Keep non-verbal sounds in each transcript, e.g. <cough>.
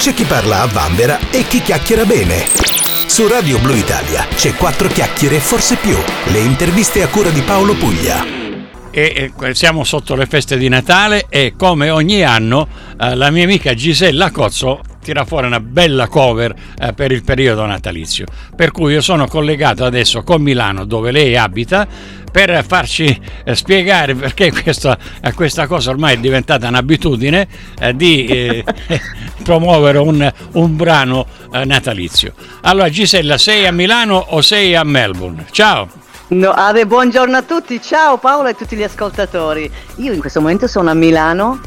C'è chi parla a vanvera e chi chiacchiera bene. Su Radio Blue Italia c'è quattro chiacchiere e forse più. Le interviste a cura di Paolo Puglia. E, e, siamo sotto le feste di Natale e come ogni anno eh, la mia amica Gisella Cozzo tira fuori una bella cover eh, per il periodo natalizio. Per cui io sono collegato adesso con Milano dove lei abita per farci eh, spiegare perché questa, eh, questa, cosa ormai è diventata un'abitudine eh, di <laughs> eh, promuovere un, un brano eh, natalizio. Allora Gisella, sei a Milano o sei a Melbourne? Ciao! No, Ave, buongiorno a tutti, ciao Paolo e tutti gli ascoltatori. Io in questo momento sono a Milano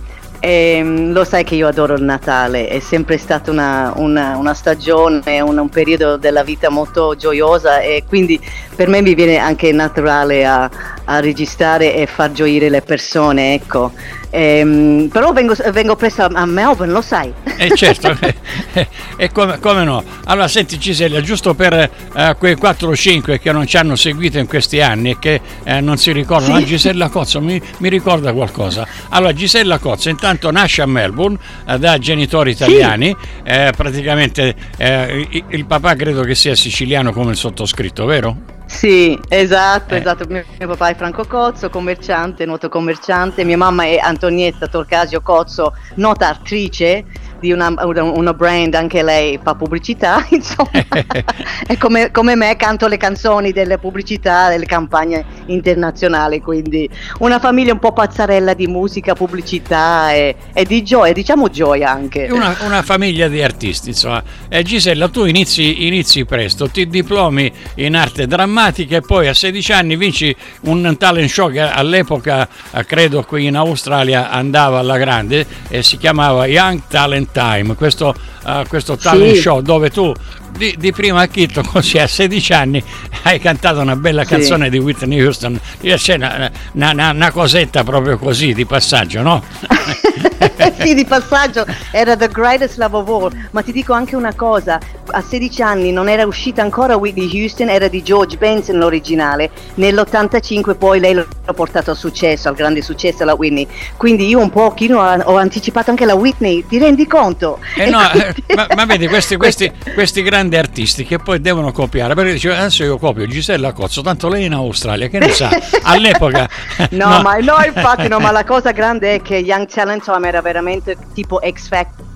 e ehm, lo sai che io adoro il Natale, è sempre stata una, una, una stagione, un, un, periodo della vita molto gioiosa e quindi per me mi viene anche naturale a, a registrare e far gioire le persone, ecco. Ehm, però vengo, vengo, presto a Melbourne, lo sai. Eh certo, <laughs> <laughs> e come, come, no. Allora senti Gisella, giusto per eh, quei 4 o 5 che non ci hanno seguito in questi anni e che eh, non si ricordano, sì. Gisella Cozzo mi, mi, ricorda qualcosa. Allora Gisella Cozzo intanto nasce a Melbourne eh, da genitori italiani, sì. Eh, praticamente il, il papà credo che sia siciliano come il sottoscritto, vero? Sì, esatto, eh. esatto. Mio, mio, papà è Franco Cozzo, commerciante, noto commerciante. Mia mamma è Antonietta Torcasio Cozzo, nota attrice di una, una, brand, anche lei fa pubblicità, <laughs> insomma, <laughs> e come, come, me canto le canzoni delle pubblicità, delle campagne internazionali, quindi una famiglia un po' pazzarella di musica, pubblicità e, e di gioia, diciamo gioia anche. Una, una famiglia di artisti, insomma. E Gisella, tu inizi, inizi presto, ti diplomi in arte drammatica e poi a 16 anni vinci un talent show che all'epoca, eh, credo qui in Australia, andava alla grande e si chiamava Young Talent Time, questo, uh, questo talent sì. show dove tu di, di, prima acchitto, <laughs> così a 16 anni, hai cantato una bella canzone sì. di Whitney Houston. C'è una, una, una, cosetta proprio così di passaggio, no? <laughs> sì, di passaggio era The Greatest Love of All. Ma ti dico anche una cosa: a 16 anni non era uscita ancora Whitney Houston, era di George Benson l'originale. Nell'85 poi lei l'ha portato al successo, al grande successo la Whitney. Quindi io un pochino ho anticipato anche la Whitney, ti rendi conto? Eh no, <laughs> eh, ma, ma, vedi, questi, questi, questi, grandi artisti che poi devono copiare, perché dice adesso io copio Gisella Cozzo, tanto lei è in Australia, che ne sa? <laughs> All'epoca... <laughs> no, no, ma no, infatti no, ma la cosa grande è che Young Talent Time era veramente tipo X Factor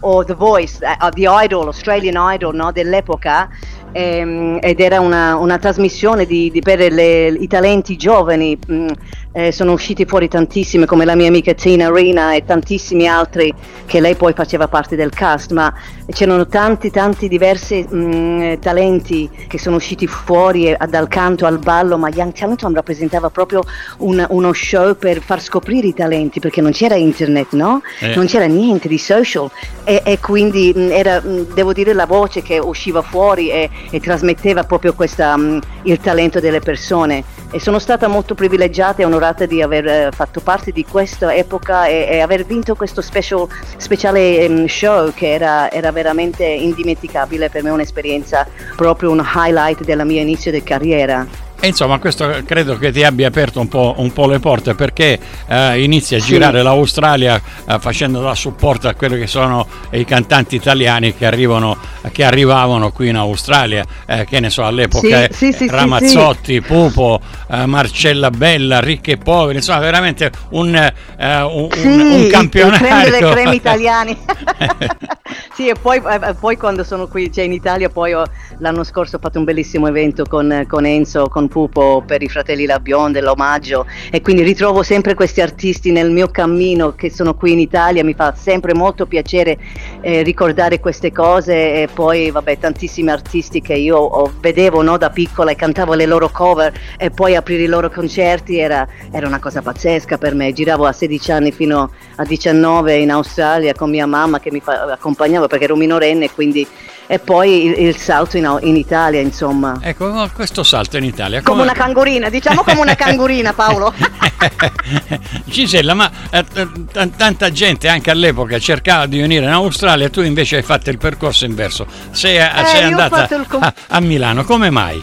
o The Voice, uh, The Idol, Australian Idol no, dell'epoca ehm, ed era una, una trasmissione di, di per le, i talenti giovani. Mh, mm, eh, sono usciti fuori tantissime come la mia amica Tina Rina e tantissimi altri che lei poi faceva parte del cast, ma c'erano tanti tanti diversi mh, mm, talenti che sono usciti fuori eh, dal canto al ballo, ma Young Talentum rappresentava proprio un, uno show per far scoprire i talenti perché non c'era internet, no? Eh. Non c'era niente di social e, e quindi mh, mm, era, devo dire, la voce che usciva fuori e, e trasmetteva proprio questa, il talento delle persone e sono stata molto privilegiata e onorata di aver eh, fatto parte di questa epoca e, e aver vinto questo special, speciale um, show che era, era, veramente indimenticabile per me, un'esperienza proprio un highlight della mia inizio di carriera. E insomma, questo credo che ti abbia aperto un po', un po le porte perché eh, inizi a girare sì. l'Australia eh, facendo da supporto a quelli che sono i cantanti italiani che, arrivano, che arrivavano qui in Australia, eh, che ne so, all'epoca sì, sì, Ramazzotti, Pupo, eh, Marcella Bella, Ricchi e Poveri, insomma, veramente un, eh, un, un, campionato. Creme delle creme <laughs> italiani. <laughs> sì, e poi, eh, poi, quando sono qui cioè in Italia, poi ho, l'anno scorso ho fatto un bellissimo evento con, con Enzo, con Pupo per i fratelli La Bionda, l'omaggio e quindi ritrovo sempre questi artisti nel mio cammino che sono qui in Italia, mi fa sempre molto piacere eh, ricordare queste cose e poi vabbè tantissimi artisti che io oh, vedevo no, da piccola e cantavo le loro cover e poi aprire i loro concerti era, era una cosa pazzesca per me, giravo a 16 anni fino a 19 in Australia con mia mamma che mi fa, accompagnava perché ero minorenne quindi e poi il, il salto in, in, Italia, insomma. Ecco, questo salto in Italia. Come, come una cangurina, diciamo come una cangurina, Paolo. <laughs> Gisella, ma eh, t- tanta gente anche all'epoca cercava di venire in Australia, tu invece hai fatto il percorso inverso. Sei, eh, sei andata com- a, a Milano, come mai?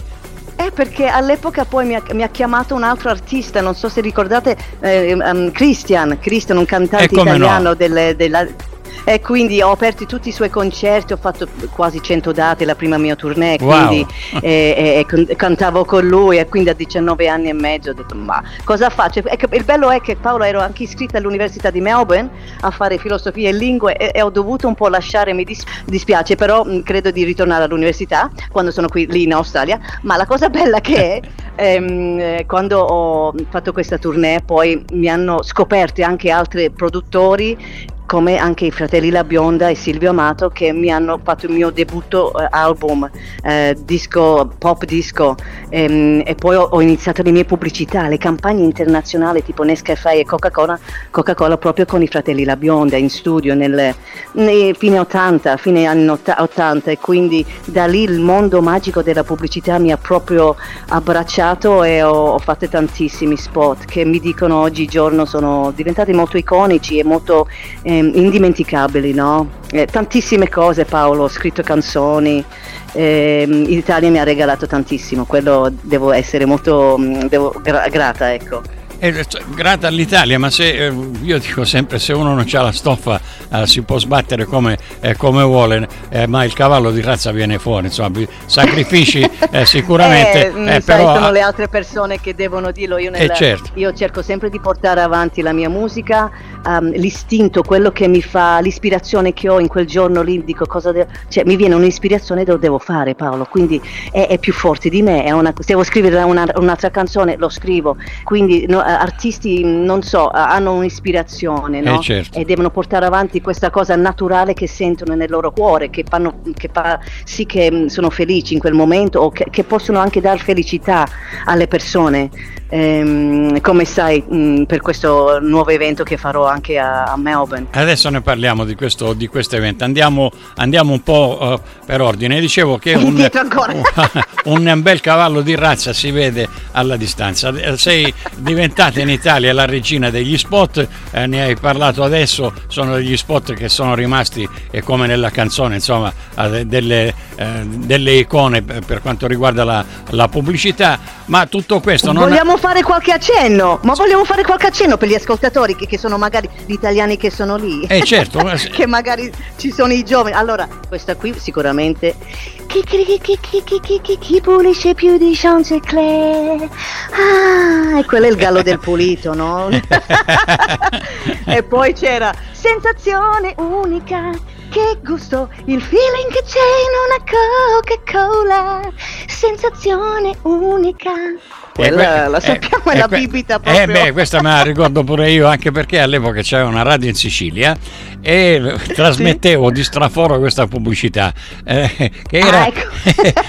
Eh, perché all'epoca poi mi ha, mi ha, chiamato un altro artista, non so se ricordate, eh, um, Christian, Christian, un cantante italiano no. delle, della, e quindi ho aperto tutti i suoi concerti, ho fatto quasi 100 date la prima mia tournée, Wow. quindi e, e- e cantavo con lui e quindi a 19 anni e mezzo ho detto ma cosa faccio? Che- il bello è che Paolo ero anche iscritta all'Università di Melbourne a fare filosofia e lingue e, ho dovuto un po' lasciare, mi dis- dispiace, però mh, credo di ritornare all'università quando sono qui lì in Australia, ma la cosa bella che è <laughs> ehm, eh, quando ho fatto questa tournée poi mi hanno scoperto anche altri produttori come anche i fratelli La Bionda e Silvio Amato che mi hanno fatto il mio debutto eh, album eh, disco pop disco. Ehm, e poi ho, ho iniziato le mie pubblicità le campagne internazionali tipo Nescafé e Coca-Cola Coca-Cola proprio con i fratelli La Bionda in studio nel, nei fine 80 fine anni otta- 80 e quindi da lì il mondo magico della pubblicità mi ha proprio abbracciato e ho, ho fatto tantissimi spot che mi dicono oggigiorno sono diventati molto iconici e molto ehm, indimenticabili, no? Eh, tantissime cose Paolo, ho scritto canzoni, ehm, l'Italia mi ha regalato tantissimo, quello devo essere molto mm, devo- gra- grata, ecco. Eh, cioè, grata all'Italia, ma se eh, io dico sempre se uno non ha la stoffa eh, si può sbattere come, eh, come vuole, eh, ma il cavallo di razza viene fuori, insomma, sacrifici <laughs> eh, sicuramente, mm, sai, però sono le altre persone che devono dirlo. Io, nel- certo. io cerco sempre di portare avanti la mia musica, ehm, l'istinto, quello che mi fa, l'ispirazione che ho in quel giorno lì, dico cosa de- cioè, mi viene un'ispirazione e lo devo fare Paolo, quindi è, è più forte di me, una- se devo scrivere una- un'altra canzone lo scrivo, quindi no, artisti non so, eh, hanno un'ispirazione no? Eh, certo. e devono portare avanti questa cosa naturale che sentono nel loro cuore, che fanno che fa sì che mh, sono felici in quel momento o che, che possono anche dare felicità alle persone. Ehm, come sai, mh, per questo nuovo evento che farò anche a, a Melbourne. Adesso ne parliamo di questo, di questo evento. Andiamo, andiamo un po' eh, per ordine. Dicevo che un, <laughs> ancora. <laughs> un bel cavallo di razza si vede alla distanza. Sei diventata in Italia la regina degli spot, eh, ne hai parlato adesso, sono degli spot che sono rimasti, eh, come nella canzone, insomma, eh, delle, eh, delle icone per quanto riguarda la, la pubblicità, ma tutto questo non... Vogliamo fare qualche accenno, ma vogliamo fare qualche accenno per gli ascoltatori che, che sono magari gli italiani che sono lì. Eh certo. <laughs> che magari ci sono i giovani. Allora, questa qui sicuramente... Chi, chi, chi, chi pulisce più di Chanticleer? Ah, e quello è il gallo del pulito, no? <laughs> <laughs> e poi c'era sensazione unica che gusto, il feeling che c'è in una Coca-Cola. Sensazione unica. Quella Eh, la eh, sappiamo, è eh, la que- bibita Eh proprio. beh, questa me la ricordo pure io, anche perché all'epoca c'era una radio in Sicilia e trasmettevo di straforo questa pubblicità. eh, che era... Ah, ecco.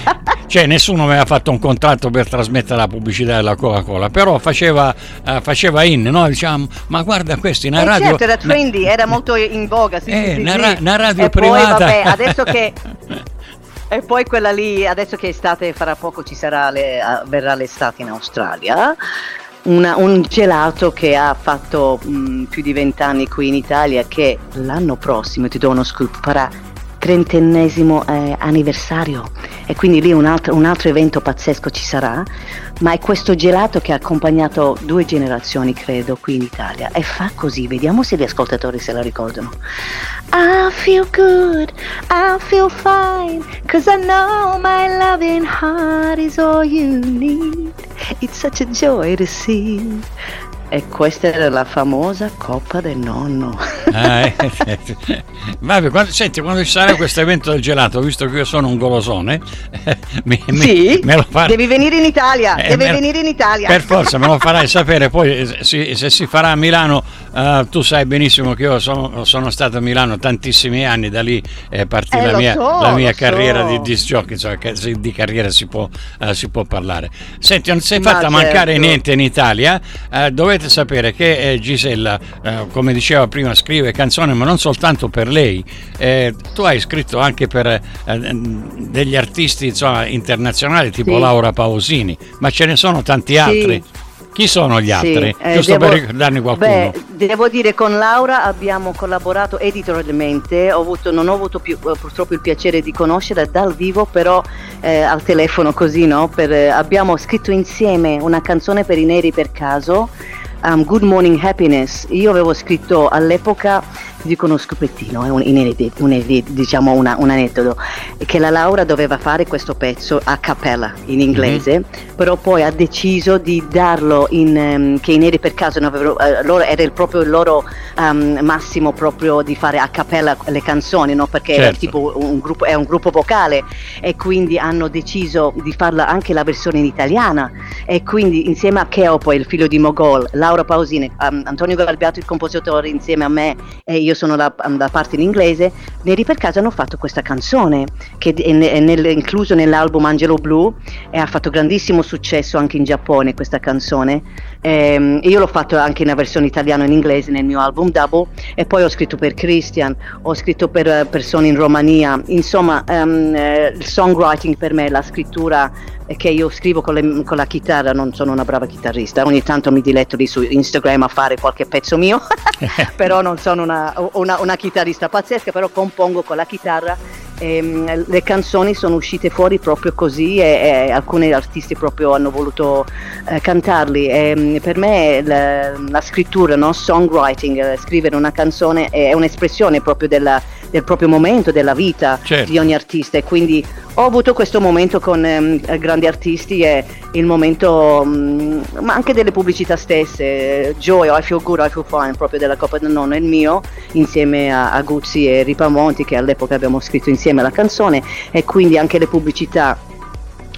<laughs> cioè nessuno mi aveva fatto un contratto per trasmettere la pubblicità della Coca-Cola, però faceva, eh, faceva in, no? Diciamo, ma guarda questo, in Eh radio... certo, era trendy, era molto in voga. Sì, Eh, sì, sì, una sì. ra- una radio e privata. Poi, vabbè, adesso che. <laughs> E poi quella lì, adesso che estate, fra poco ci sarà, le- verrà l'estate in Australia. una- un gelato che ha fatto mh, più di vent'anni qui in Italia, che l'anno prossimo, ti do uno scoop, farà trentennesimo eh, anniversario e quindi lì un altro, un altro evento pazzesco ci sarà, ma è questo gelato che ha accompagnato due generazioni credo qui in Italia e fa così, vediamo se gli ascoltatori se la ricordano. I feel good, I feel fine, cause I know my loving heart is all you need. It's such a joy to see. E questa era la famosa coppa del nonno. <laughs> Ah, eh, Vabbè, quando- senti, quando ci sarà questo evento del gelato, visto che io sono un golosone, <laughs> mi, mi- sì, lo fai- devi venire in Italia, Eh, devi me- venire in Italia. Per forza, me lo <laughs> farai sapere. Poi, eh, si- se si farà a Milano, eh, tu sai benissimo che io sono, sono stato a Milano tantissimi anni, da lì è partita Eh, la mia, so, la mia carriera so. di disc jockey, insomma, di carriera si può, eh, si può parlare. Senti, non si è Ma fatta mancare certo. niente in Italia. Eh, dovete sapere che eh, Gisella, eh, come diceva prima, scrive canzoni, ma non soltanto per lei. Eh, tu hai scritto anche per eh, degli artisti insomma, internazionali tipo Sì. Laura Pausini, ma ce ne sono tanti altri. Chi sono gli Sì, altri? eh, Giusto devo- per ricordarne qualcuno. Beh, devo dire con Laura abbiamo collaborato editorialmente, ho avuto- non ho avuto più, eh, purtroppo il piacere di conoscere dal vivo, però eh, al telefono così, no? Per, eh, abbiamo scritto insieme una canzone per i neri per caso. Um, Good Morning Happiness, io avevo scritto all'epoca ti dico uno scopettino, è un, inedit, un edit, diciamo una, un aneddoto, che la Laura doveva fare questo pezzo a cappella in inglese, mm-hmm. però poi ha deciso di darlo in, um, che i neri per caso avevano, uh, loro, era il, proprio il loro um, massimo proprio di fare a cappella le canzoni, no? perché certo. tipo un gruppo, è un gruppo vocale e quindi hanno deciso di farla anche la versione in italiana e quindi insieme a Cheo poi il figlio di Mogol, Laura Pausini, um, Antonio Galbiato il compositore insieme a me e io sono la, la parte in inglese, Neri per caso hanno fatto questa canzone che è, nel, incluso nell'album Angelo Blu e ha fatto grandissimo successo anche in Giappone questa canzone. Eh, io l'ho fatto anche in una versione italiana e in inglese nel mio album Double e poi ho scritto per Christian, ho scritto per uh, persone in Romania, insomma um, il songwriting per me, la scrittura che io scrivo con, le, con, la chitarra, non sono una brava chitarrista, ogni tanto mi diletto lì su Instagram a fare qualche pezzo mio, <laughs> <laughs> però non sono una, una, una chitarrista pazzesca, però compongo con la chitarra e, le canzoni sono uscite fuori proprio così e, e alcuni artisti proprio hanno voluto eh, cantarli e, per me la, la scrittura, no? songwriting, eh, scrivere una canzone è un'espressione proprio della, del proprio momento, della vita certo. di ogni artista. E quindi ho avuto questo momento con ehm, grandi artisti e il momento, mh, mm, ma anche delle pubblicità stesse, Joy, I Feel Good, I Feel Fine, proprio della Coppa del Nonno è il mio, insieme a, a Guzzi e Ripamonti che all'epoca abbiamo scritto insieme la canzone. E quindi anche le pubblicità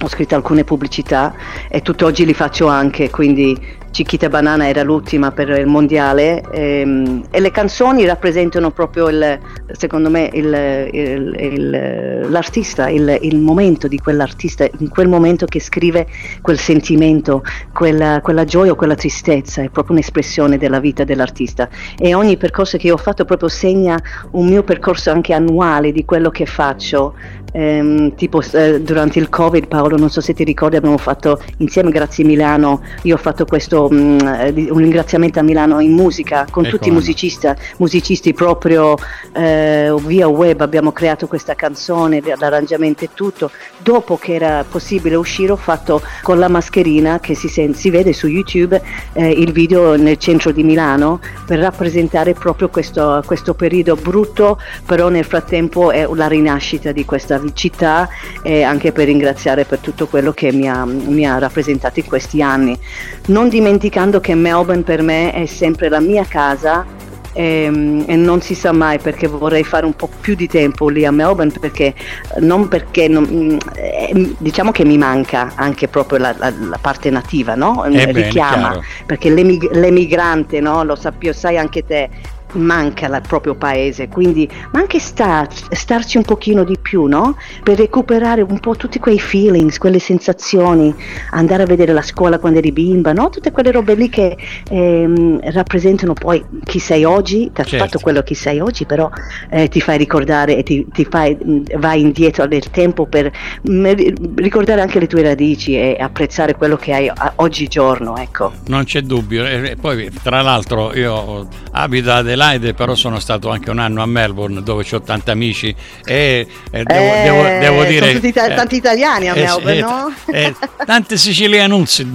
ho scritto alcune pubblicità e tutt'oggi li faccio anche, quindi Chiquita Banana era l'ultima per il mondiale ehm, e le canzoni rappresentano proprio il, secondo me il, il, l'artista, il, momento di quell'artista, in quel momento che scrive quel sentimento, quella, quella gioia o quella tristezza, è proprio un'espressione della vita dell'artista. E ogni percorso che io ho fatto proprio segna un mio percorso anche annuale di quello che faccio ehm, tipo eh, durante il Covid, Paolo, non so se ti ricordi, abbiamo fatto insieme, grazie Milano, io ho fatto questo, mh, mm, eh, un ringraziamento a Milano in musica con ecco tutti i musicisti, musicisti proprio eh, via web, abbiamo creato questa canzone, l'arrangiamento e tutto. Dopo che era possibile uscire ho fatto con la mascherina che si, sente, si vede su YouTube eh, il video nel centro di Milano per rappresentare proprio questo, questo periodo brutto, però nel frattempo è la rinascita di questa città e anche per ringraziare per tutto quello che mi ha, mi ha rappresentato in questi anni. Non dimenticando che Melbourne per me è sempre la mia casa e, ehm, e, non si sa mai perché vorrei fare un po' più di tempo lì a Melbourne perché non perché non, eh, diciamo che mi manca anche proprio la, la, la parte nativa no? Eh richiama bene, perché l'emig- l'emigrante no? lo sappi, sai anche te manca il proprio paese, quindi ma anche star, starci un pochino di più, no? Per recuperare un po' tutti quei feelings, quelle sensazioni, andare a vedere la scuola quando eri bimba, no? Tutte quelle robe lì che ehm, rappresentano poi chi sei oggi, ti ha certo. fatto quello che sei oggi, però eh, ti fai ricordare e ti, ti fai, vai indietro nel tempo per mh, ricordare anche le tue radici e apprezzare quello che hai oggigiorno, ecco. Non c'è dubbio, e poi tra l'altro io abito ad Adelaide Adelaide, però sono stato anche un anno a Melbourne dove ho tanti amici e, e devo, eh, devo, devo, dire... Sono tutti eh, tanti italiani a Melbourne, eh, no? Eh, tanti sicilianuzzi.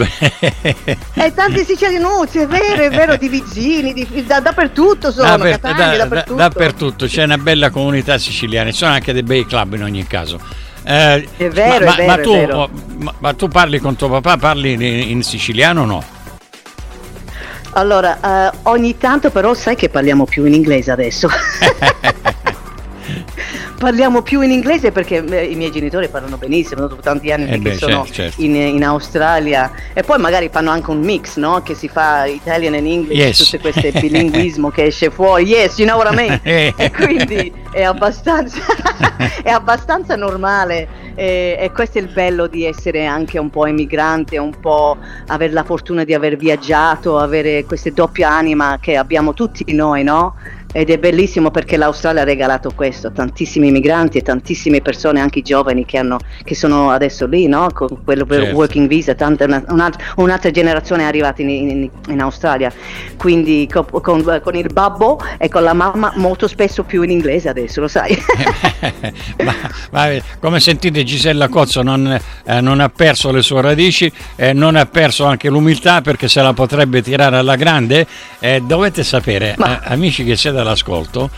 eh, tanti sicilianuzzi, <laughs> è vero, è vero, di vicini, di, da, dappertutto sono, Dapper, Catania, da, dappertutto. dappertutto. c'è una bella comunità siciliana, ci sono anche dei bei club in ogni caso. Eh, è vero, ma, è vero, ma, tu, vero. Ma, ma, tu, parli con tuo papà, parli in, in siciliano o no? Allora, uh, ogni tanto però sai che parliamo più in inglese adesso. <laughs> parliamo più in inglese perché eh, i miei genitori parlano benissimo, dopo tanti anni eh beh, che sono certo, certo. In, in, Australia e poi magari fanno anche un mix, no? Che si fa Italian and English, yes. tutto questo bilinguismo che esce fuori, yes, you know what I mean? <laughs> e quindi è abbastanza, <laughs> è abbastanza normale e, e, questo è il bello di essere anche un po' emigrante, un po' avere la fortuna di aver viaggiato, avere questa doppia anima che abbiamo tutti noi, no? Ed è bellissimo perché l'Australia ha regalato questo, tantissimi migranti e tantissime persone, anche giovani che, hanno, che sono adesso lì, no? con quello per certo. working visa, tante, un'altra, un'altra, generazione è arrivata in, in, in Australia, quindi con, con, con, il babbo e con la mamma molto spesso più in inglese adesso, lo sai. <laughs> ma, ma, come sentite Gisella Cozzo non, eh, non, ha perso le sue radici, eh, non ha perso anche l'umiltà perché se la potrebbe tirare alla grande, eh, dovete sapere, ma... Eh, amici che siete all'ascolto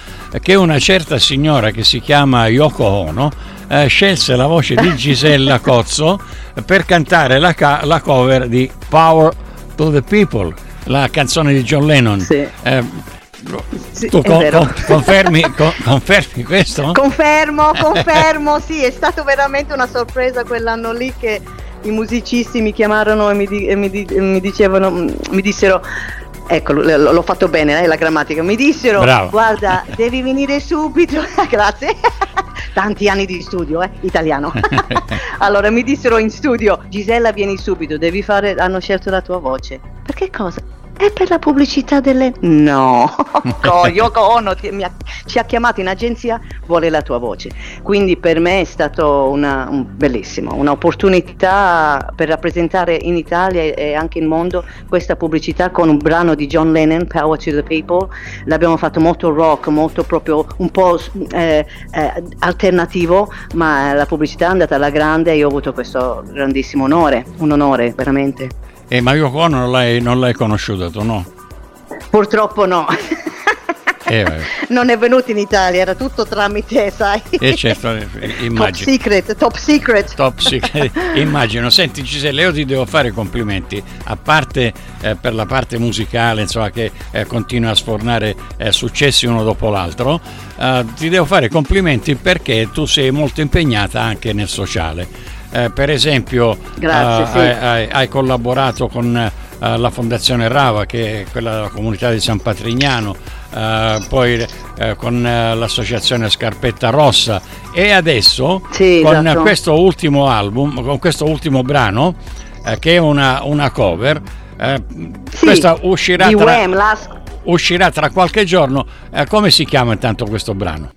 che una certa signora che si chiama Yoko Ono eh, scelse la voce di <laughs> Gisella Cozzo per cantare la, ca- la, cover di Power to the People, la canzone di John Lennon. Sì. Eh, sì, tu con, con, confermi, con, confermi, questo? Confermo, <laughs> confermo, sì, è stato veramente una sorpresa quell'anno lì che i musicisti mi chiamarono e mi, di, e mi, di, mi dicevano, mi dissero Ecco, l'ho fatto bene, eh, la grammatica. Mi dissero, Bravo. guarda, devi venire subito. <laughs> Grazie. <laughs> Tanti anni di studio, eh, italiano. <laughs> allora mi dissero in studio, Gisella vieni subito, devi fare, hanno scelto la tua voce. Perché cosa? È per la pubblicità delle... No, <laughs> Yoko Ono ti, ha, ci ha chiamato in agenzia, vuole la tua voce. Quindi per me è stato una, un, bellissimo, un'opportunità per rappresentare in Italia e anche in mondo questa pubblicità con un brano di John Lennon, Power to the People. L'abbiamo fatto molto rock, molto proprio un po' eh, eh, alternativo, ma la pubblicità è andata alla grande e io ho avuto questo grandissimo onore, un onore veramente. Eh, ma Yoko Ono non l'hai, non l'hai conosciuta tu, no? Purtroppo no. Eh, <laughs> non è venuto in Italia, era tutto tramite, sai. Eh certo, <laughs> immagino. Top secret, top secret. Top secret, <laughs> immagino. Senti Giselle, io ti devo fare complimenti, a parte eh, per la parte musicale, insomma, che eh, continua a sfornare eh, successi uno dopo l'altro, eh, ti devo fare complimenti perché tu sei molto impegnata anche nel sociale eh, per esempio Grazie, eh, sì. hai, hai, collaborato con eh, la Fondazione Rava, che è quella della comunità di San Patrignano, eh, poi eh, con eh, l'associazione Scarpetta Rossa e adesso sì, con esatto. questo ultimo album, con questo ultimo brano, che è una, una cover, sì, questa uscirà tra, Wham, uscirà tra qualche giorno. come si chiama intanto questo brano?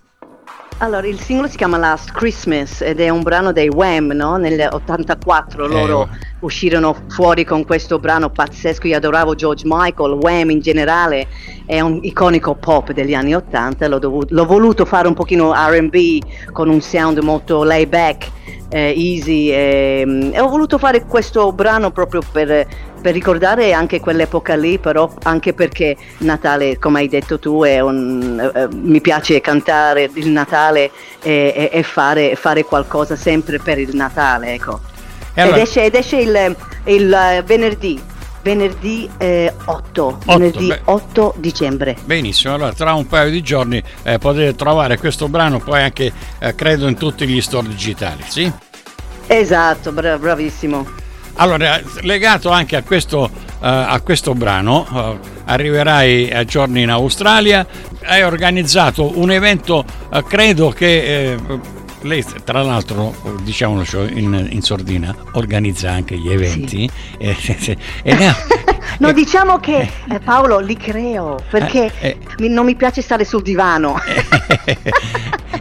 Allora, il singolo si chiama Last Christmas ed è un brano dei Wham, no? Nel 84 loro Eh. uscirono fuori con questo brano pazzesco. Io adoravo George Michael, Wham in generale, è un iconico pop degli anni 80. L'ho, dovuto- l'ho voluto fare un pochino RB con un sound molto laid back, eh, easy. E, e ho voluto fare questo brano proprio per, per ricordare anche quell'epoca lì, però anche perché Natale, come hai detto tu, è un, eh, mi piace cantare il Natale e, e- fare, fare qualcosa sempre per il Natale, ecco. Allora- ed, esce, ed esce il, il, eh, venerdì, venerdì eh, 8, venerdì beh. 8 dicembre. Benissimo, allora tra un paio di giorni eh, potete trovare questo brano poi anche eh, credo in tutti gli store digitali, sì? Esatto, bra- bravissimo. Allora, legato anche a questo, eh, a questo brano, eh, arriverai a giorni in Australia, hai organizzato un evento, eh, credo che eh, lei tra l'altro, diciamolo in, in sordina, organizza anche gli eventi. <laughs> eh, e ne ha- <laughs> No, e- diciamo che eh, Paolo li creo perché Eh, eh. non mi piace stare sul divano. <laughs>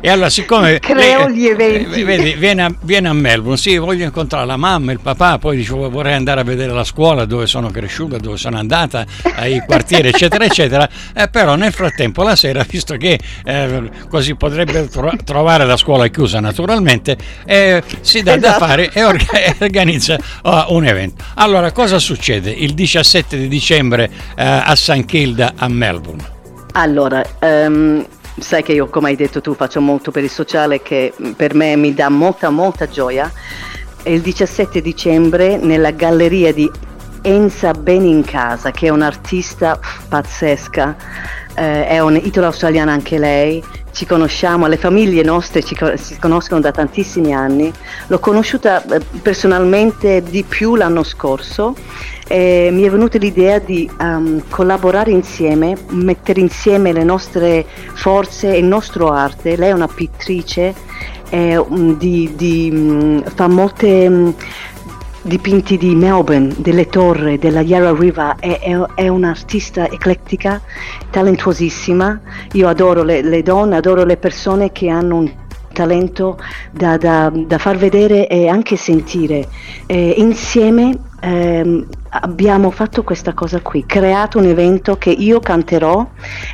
e allora siccome Creo gli eventi. eh, vedi, viene, a, viene a Melbourne sì voglio incontrare la mamma il papà poi dicevo vorrei andare a vedere la scuola dove sono cresciuta dove sono andata ai quartieri eccetera eccetera eh, però nel frattempo la sera <laughs> visto che eh, così potrebbe tro- trovare la scuola chiusa naturalmente eh, si dà da Esatto. fare e orga- <laughs> organizza oh, un evento allora cosa succede il 17 di dicembre eh, a San Kilda a Melbourne Allora, ehm, sai che io, come hai detto tu, faccio molto per il sociale che mh, per me mi dà molta, molta gioia. Il 17 dicembre nella galleria di Enza Benincasa, che è un'artista pazzesca, eh, è un'italo-australiana anche lei, ci conosciamo, le famiglie nostre ci si conoscono da tantissimi anni, l'ho conosciuta eh, personalmente di più l'anno scorso e mi è venuta l'idea di ehm, collaborare insieme, mettere insieme le nostre forze e il nostro arte. Lei è una pittrice, mm, di- di, mm, fa molte mm, dipinti di Melbourne, delle torri, della Yarra River, è, è- è un'artista eclettica, talentuosissima. Io adoro le, le donne, adoro le persone che hanno un talento da, da- da far vedere e anche sentire. Eh, insieme ehm, abbiamo fatto questa cosa qui, creato un evento che io canterò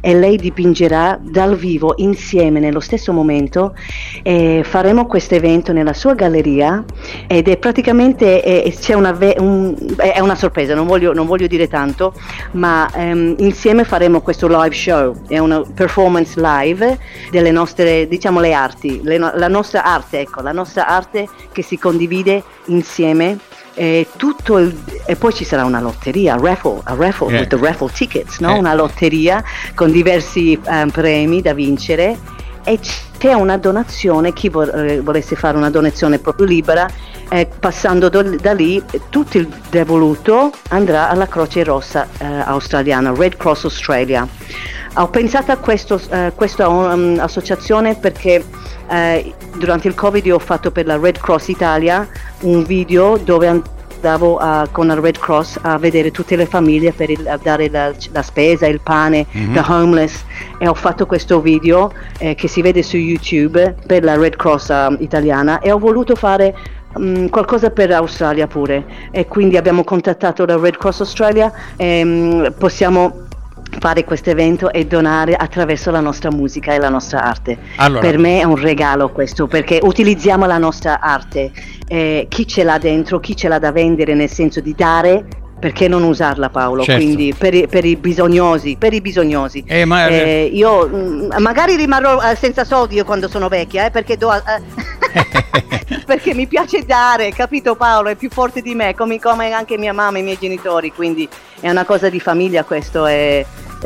e lei dipingerà dal vivo insieme nello stesso momento e faremo questo evento nella sua galleria ed è praticamente è, c'è una, un, è una sorpresa, non voglio, non voglio dire tanto, ma ehm, insieme faremo questo live show, è una performance live delle nostre, diciamo le arti, le, la nostra arte, ecco, la nostra arte che si condivide insieme e, il, e, poi ci sarà una lotteria, a raffle, a raffle yeah. with the raffle tickets, no? yeah. una lotteria con diversi um, premi da vincere e c'è una donazione, chi vor, eh, volesse fare una donazione proprio libera, eh, passando do, da lì tutto il devoluto andrà alla Croce Rossa eh, australiana, Red Cross Australia. Ho pensato a questo, uh, questa um, associazione perché uh, durante il Covid ho fatto per la Red Cross Italia un video dove andavo uh, con la Red Cross a vedere tutte le famiglie per il, dare la, la, spesa, il pane, mm-hmm. the homeless. E ho fatto questo video eh, che si vede su YouTube per la Red Cross uh, italiana. E ho voluto fare um, qualcosa per l'Australia pure. E quindi abbiamo contattato la Red Cross Australia e um, possiamo fare questo evento e donare attraverso la nostra musica e la nostra arte. Allora. Per me è un regalo questo perché utilizziamo la nostra arte, eh, chi ce l'ha dentro, chi ce l'ha da vendere nel senso di dare perché non usarla Paolo? Certo. Quindi per i, per i, bisognosi, per i bisognosi. Eh, ma... eh, io mh, mm, magari rimarrò eh, senza soldi io quando sono vecchia, eh, perché, do, eh, <laughs> perché mi piace dare, capito Paolo? È più forte di me, come, come, anche mia mamma e i miei genitori, quindi è una cosa di famiglia questo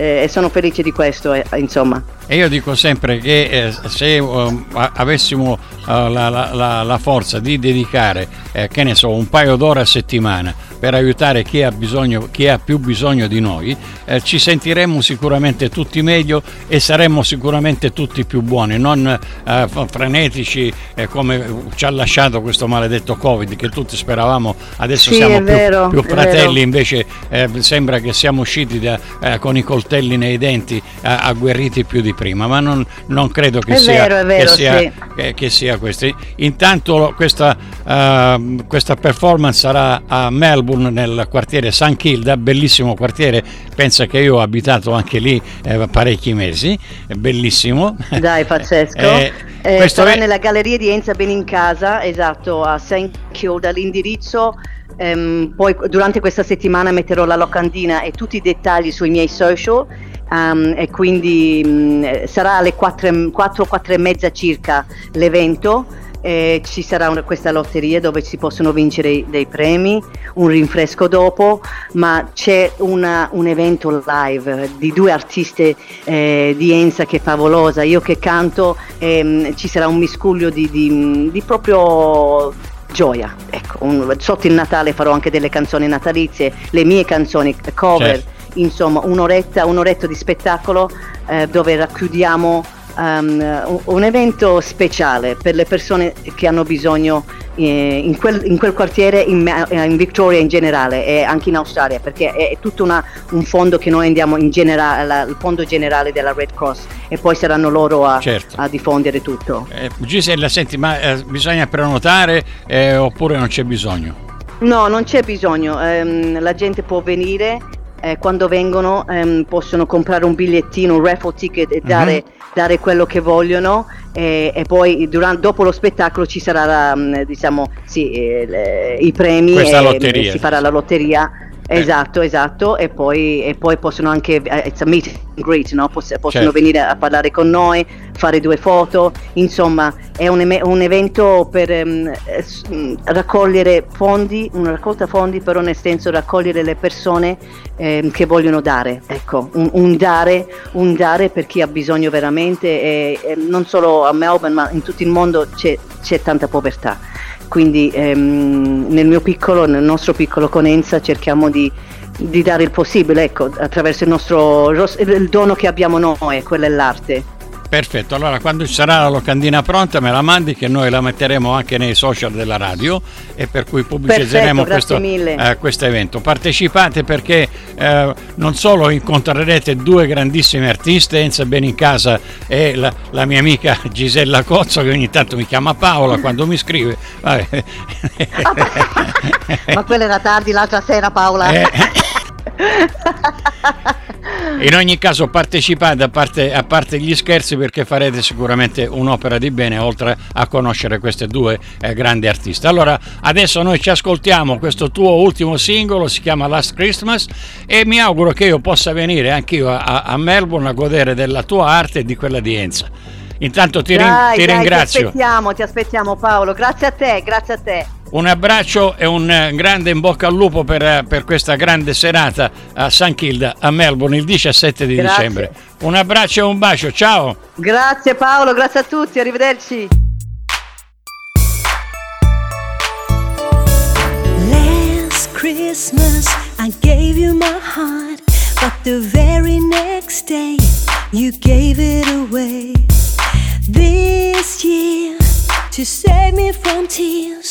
e, e sono felice di questo, eh, insomma. E io dico sempre che eh, se uh, avessimo la, la, la, forza di dedicare, eh, che ne so, un paio d'ore a settimana per aiutare chi ha, bisogno, chi ha più bisogno di noi, eh, ci sentiremmo sicuramente tutti meglio e saremmo sicuramente tutti più buoni, non eh, frenetici eh, come ci ha lasciato questo maledetto Covid che tutti speravamo, adesso sì, siamo più, vero, più, fratelli, invece sembra che siamo usciti da, con i coltelli nei denti agguerriti più di prima, ma non, non credo che sia, vero, vero, che, sia, sì. che, che sia, questo. Intanto questa, uh, questa, performance sarà a Melbourne nel quartiere San Kilda, bellissimo quartiere, pensa che io ho abitato anche lì eh, parecchi mesi, è bellissimo. Dai, pazzesco. <laughs> eh, eh, sarà è... nella galleria di Enza Benincasa, esatto, a St. Kilda, l'indirizzo Um, poi durante questa settimana metterò la locandina e tutti i dettagli sui miei social um, e quindi um, sarà alle 4, 4, 4 e mezza circa l'evento. Eh, ci sarà una, questa lotteria dove si possono vincere dei premi, un rinfresco dopo, ma c'è una, un evento live di due artiste eh, di Enza che è favolosa, io che canto, ehm, ci sarà un miscuglio di, di, di proprio gioia. Ecco, un, sotto il Natale farò anche delle canzoni natalizie, le mie canzoni cover. Certo insomma un'oretta, un'oretta di spettacolo eh, dove racchiudiamo um, un evento speciale per le persone che hanno bisogno eh, in, quel, in, quel, quartiere, in, eh, in, Victoria in generale e anche in Australia, perché è, è tutto una, un fondo che noi andiamo in generale, il fondo generale della Red Cross e poi saranno loro a, certo. a diffondere tutto. Eh, Gisella, senti, ma eh, bisogna prenotare eh, oppure non c'è bisogno? No, non c'è bisogno, ehm, la gente può venire eh, quando vengono ehm, possono comprare un bigliettino, un raffle ticket e dare, uh-huh. dare quello che vogliono e, e poi durante, dopo lo spettacolo ci sarà la, mm, diciamo, sì, eh, i premi e, e si farà la lotteria. Esatto, esatto, e poi, e poi, possono anche, eh, it's a meet and greet, no? Poss- possono certo. venire a parlare con noi, fare due foto, insomma è un, em- un evento per um, raccogliere fondi, una raccolta fondi, però nel senso raccogliere le persone um, che vogliono dare, ecco, un, un, dare, un dare per chi ha bisogno veramente, e, e non solo a Melbourne ma in tutto il mondo c'è, c'è tanta povertà quindi ehm, nel mio piccolo, nel nostro piccolo Conenza cerchiamo di, di dare il possibile, ecco, attraverso il nostro il dono che abbiamo noi, quello è l'arte. Perfetto, allora quando ci sarà la locandina pronta me la mandi che noi la metteremo anche nei social della radio e per cui pubblicizzeremo questo eh, questo evento. Partecipate perché eh, non solo incontrerete due grandissime artiste, Enza Benincasa e la, la, mia amica Gisella Cozzo che ogni tanto mi chiama Paola quando mi scrive. <laughs> Ma quella era tardi l'altra sera Paola. Eh, <laughs> in ogni caso partecipate a parte, a parte, gli scherzi perché farete sicuramente un'opera di bene oltre a conoscere queste due eh, grandi artiste. Allora adesso noi ci ascoltiamo questo tuo ultimo singolo, si chiama Last Christmas e mi auguro che io possa venire anch'io a, a Melbourne a godere della tua arte e di quella di Enza. Intanto ti, dai, ti dai, ringrazio. Ti aspettiamo, ti aspettiamo Paolo, grazie a te, grazie a te. Un abbraccio e un eh, grande in bocca al lupo per, eh, per questa grande serata a St. Kilda, a Melbourne, il 17 di grazie. dicembre. Un abbraccio e un bacio, ciao! Grazie Paolo, grazie a tutti, arrivederci. Last Christmas I gave you my heart, but the very next day you gave it away. This year, to save me from tears,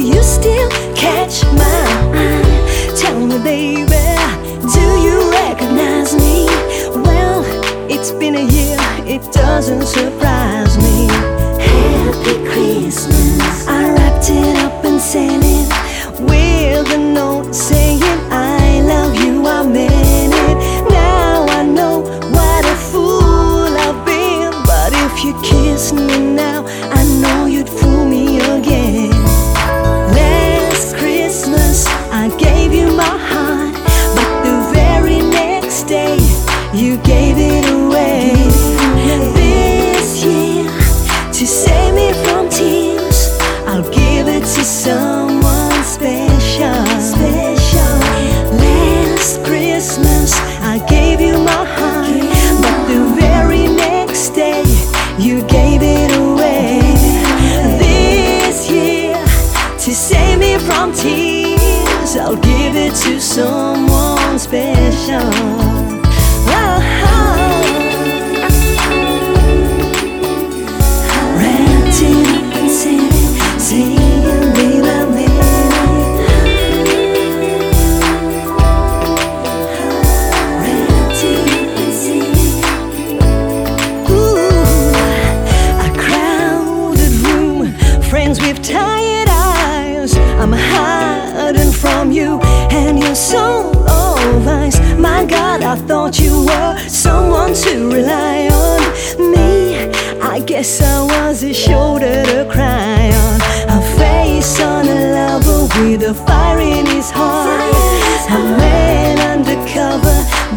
You still catch my eye. Tell me, baby, do you recognize me? Well, it's been a year, it doesn't surprise me. Happy Christmas. I wrapped it up and sent it with a note saying, I love you, I meant it. Now I know what a fool I've been, but if you kiss me now, I know you'd fool you gave it away. This year, to save me from tears. I'll give it to someone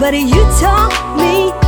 but you taught me